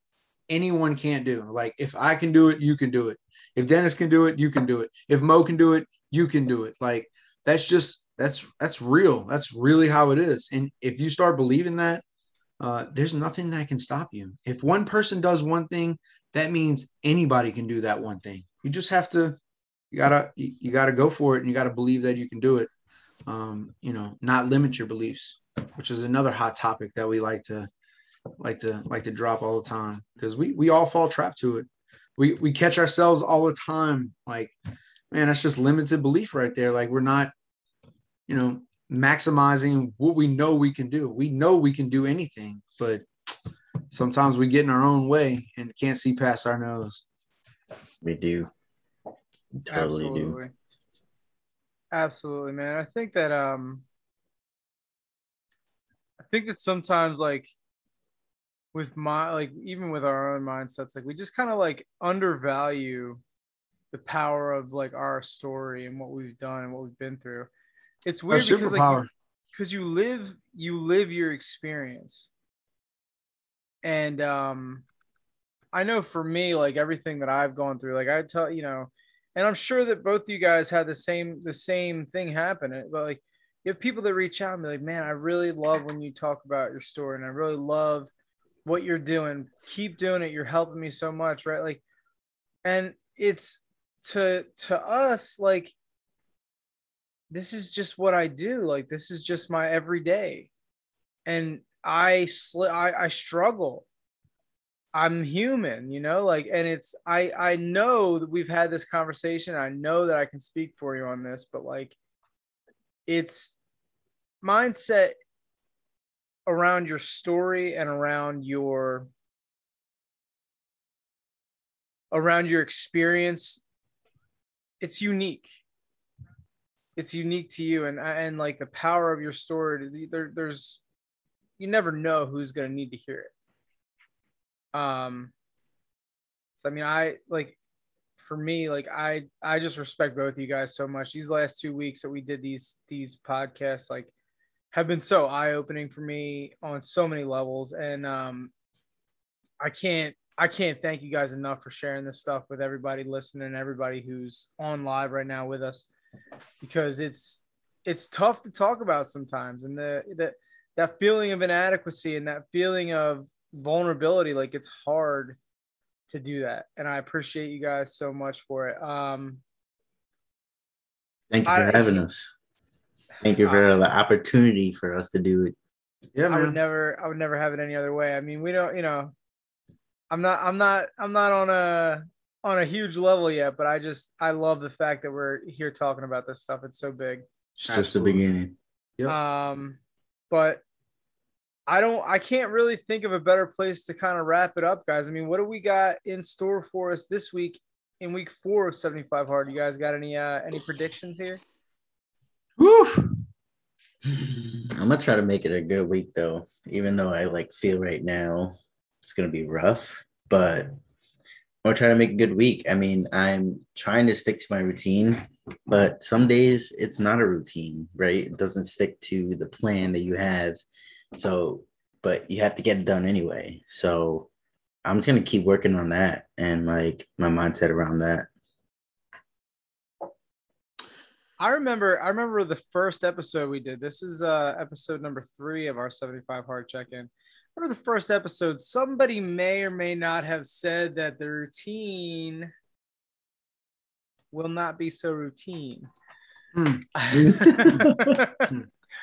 anyone can't do. Like if i can do it you can do it. If dennis can do it you can do it. If mo can do it you can do it. Like that's just that's that's real that's really how it is and if you start believing that uh, there's nothing that can stop you. If one person does one thing, that means anybody can do that one thing. You just have to, you gotta, you, gotta go for it, and you gotta believe that you can do it. Um, you know, not limit your beliefs, which is another hot topic that we like to, like to, like to drop all the time because we we all fall trapped to it. We we catch ourselves all the time. Like, man, that's just limited belief right there. Like we're not, you know, maximizing what we know we can do. We know we can do anything, but sometimes we get in our own way and can't see past our nose. We do. Totally Absolutely. do. Absolutely, man. I think that um I think that sometimes like with my like even with our own mindsets, like we just kind of like undervalue the power of like our story and what we've done and what we've been through. It's weird because like because you live you live your experience. And um i know for me like everything that i've gone through like i tell you know and i'm sure that both you guys had the same the same thing happen but like you have people that reach out and be like man i really love when you talk about your story and i really love what you're doing. Keep doing it. You're helping me so much right? Like and it's to to us like this is just what I do. Like this is just my everyday. And I sl- I, I struggle. I'm human, you know, like and it's I I know that we've had this conversation. I know that I can speak for you on this, but like it's mindset around your story and around your around your experience it's unique it's unique to you and and like the power of your story there, there's you never know who's going to need to hear it. Um so i mean i like for me like i i just respect both you guys so much. These last two weeks that we did these these podcasts like have been so eye-opening for me on so many levels. And um i can't i can't thank you guys enough for sharing this stuff with everybody listening everybody who's on live right now with us because it's it's tough to talk about sometimes. And the, the that feeling of inadequacy and that feeling of vulnerability like it's hard to do that. And i appreciate you guys so much for it. Um thank you for I, having us. Thank you for the opportunity for us to do it. Yeah man. i would never i would never have it any other way. I mean we don't you know i'm not i'm not i'm not on a on a huge level yet, but I just I love the fact that we're here talking about this stuff. It's so big. It's just the beginning. Yep. Um, but I don't I can't really think of a better place to kind of wrap it up, guys. I mean, what do we got in store for us this week in week four of 75 hard? You guys got any uh any predictions here? Woo! I'm gonna try to make it a good week though, even though I like feel right now it's gonna be rough, but or try to make a good week. I mean, I'm trying to stick to my routine, but some days it's not a routine, right? It doesn't stick to the plan that you have. So, but you have to get it done anyway. So I'm just gonna keep working on that and like my mindset around that. I remember I remember the first episode we did. This is uh episode number three of our 75 hard check-in for the first episode, somebody may or may not have said that the routine will not be so routine. Hmm.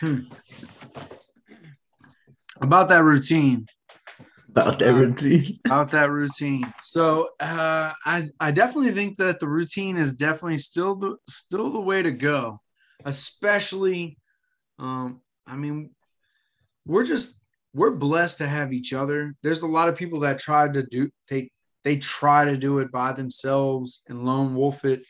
hmm. About that routine. About that routine. about that routine. So uh, I I definitely think that the routine is definitely still the still the way to go, especially. Um, I mean, we're just we're blessed to have each other. There's a lot of people that try to do take they try to do it by themselves and lone wolf it.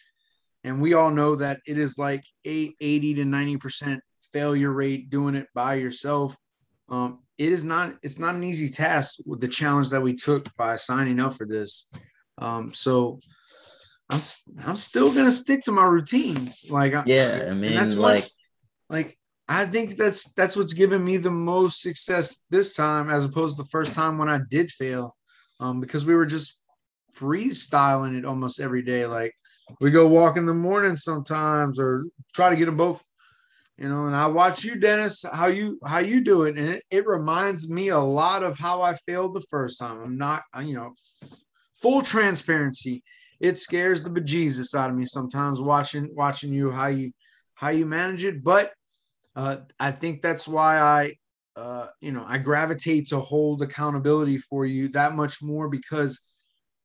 And we all know that it is like a 80 to 90% failure rate doing it by yourself. Um, it is not, it's not an easy task with the challenge that we took by signing up for this. Um, so I'm, I'm still going to stick to my routines. Like, yeah, I mean, that's like, like I think that's that's what's given me the most success this time, as opposed to the first time when I did fail, um, because we were just freestyling it almost every day. Like we go walk in the morning sometimes, or try to get them both, you know. And I watch you, Dennis, how you how you do it, and it, it reminds me a lot of how I failed the first time. I'm not, you know, full transparency. It scares the bejesus out of me sometimes watching watching you how you how you manage it, but uh, I think that's why I, uh, you know, I gravitate to hold accountability for you that much more because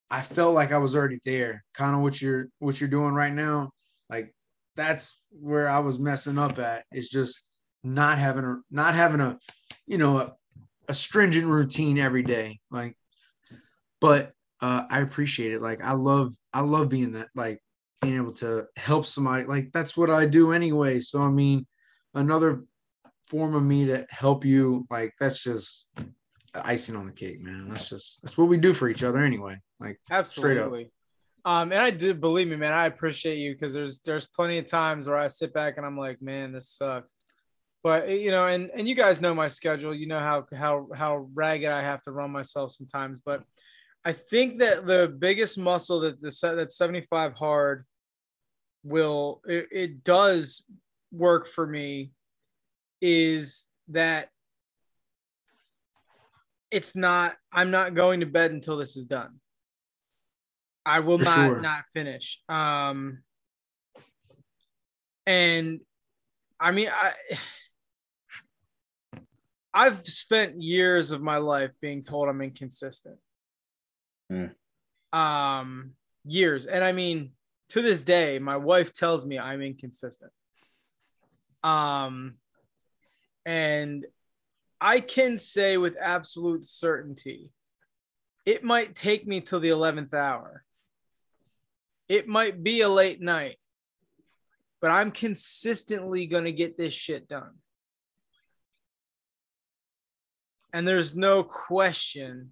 I felt like I was already there. Kind of what you're what you're doing right now. Like that's where I was messing up at. Is just not having a not having a, you know, a, a stringent routine every day. Like, but uh, I appreciate it. Like I love I love being that like being able to help somebody. Like that's what I do anyway. So I mean another form of me to help you, like that's just icing on the cake, man. That's just that's what we do for each other anyway. Like absolutely. Um, and I do believe me, man. I appreciate you because there's there's plenty of times where I sit back and I'm like, man, this sucks. But you know, and and you guys know my schedule. You know how how how ragged I have to run myself sometimes. But I think that the biggest muscle that the set that 75 hard will it, it does work for me is that it's not i'm not going to bed until this is done I will For not sure. not finish. Um, and I mean, I I've spent years of my life being told I'm inconsistent. Hmm. Um, years, and I mean, to this day, my wife tells me I'm inconsistent. Um, and I can say with absolute certainty, it might take me till the 11th hour. It might be a late night, but I'm consistently going to get this shit done. And there's no question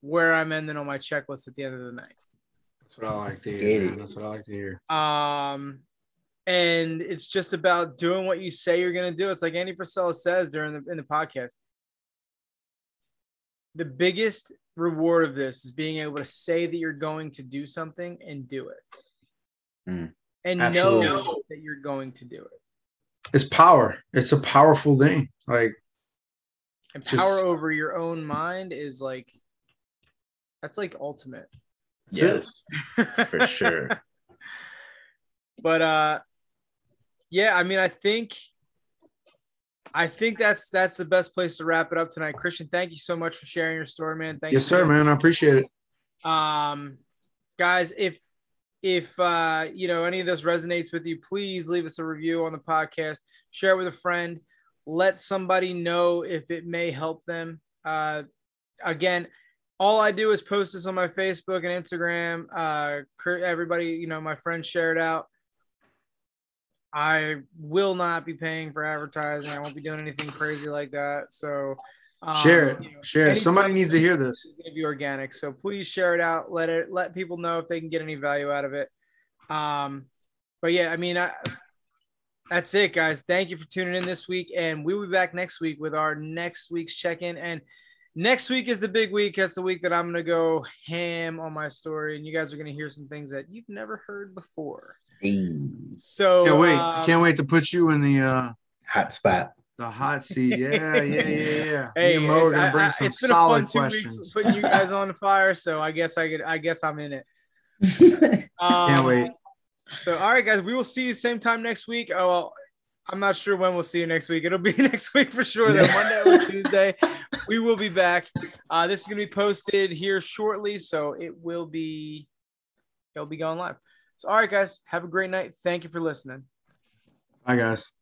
where I'm ending on my checklist at the end of the night. That's what I like to hear. Get man. it. That's what I like to hear. Um, and it's just about doing what you say you're gonna do. It's like Andy Frisella says during the in the podcast. The biggest reward of this is being able to say that you're going to do something and do it, Mm. and Absolutely. know that you're going to do it. It's power. It's a powerful thing. Like And Just- power over your own mind is like that's like ultimate. that's Yeah, for sure. but uh yeah i mean i think i think that's that's the best place to wrap it up tonight. Christian thank you so much for sharing your story man. Thank Yes, you sir, man. I appreciate it. um guys if if uh you know any of this resonates with you please leave us a review on the podcast. Share it with a friend. Let somebody know if it may help them. Uh again all i do is post this on my facebook and instagram. Uh everybody you know my friends share it out i will not be paying for advertising i won't be doing anything crazy like that so um, Share it. you know, Share it. Somebody needs to hear this. It's going to be organic. So please share it out. Let it let people know if they can get any value out of it. Um, but yeah, I mean, I, that's it, guys. Thank you for tuning in this week, and we will be back next week with our next week's check-in. And next week is the big week. That's the week that I'm going to go ham on my story, and you guys are going to hear some things that you've never heard before. Hey, So Can't wait. um, Can't wait to put you in the uh hot spot. the hot seat. Yeah, yeah, yeah, yeah. Hey, Me and Mo are gonna bring I- some it's been a solid fun two questions. weeks putting you guys on the fire. So I guess I could. I guess I'm in it. Um, Can't wait. So, all right, guys, we will see you same time next week. Oh, well, I'm not sure when we'll see you next week. It'll be next week for sure. Though Monday or Tuesday, we will be back. Uh, this is gonna be posted here shortly, so it will be it'll be going live. So, all right, guys, have a great night. Thank you for listening. Bye, guys.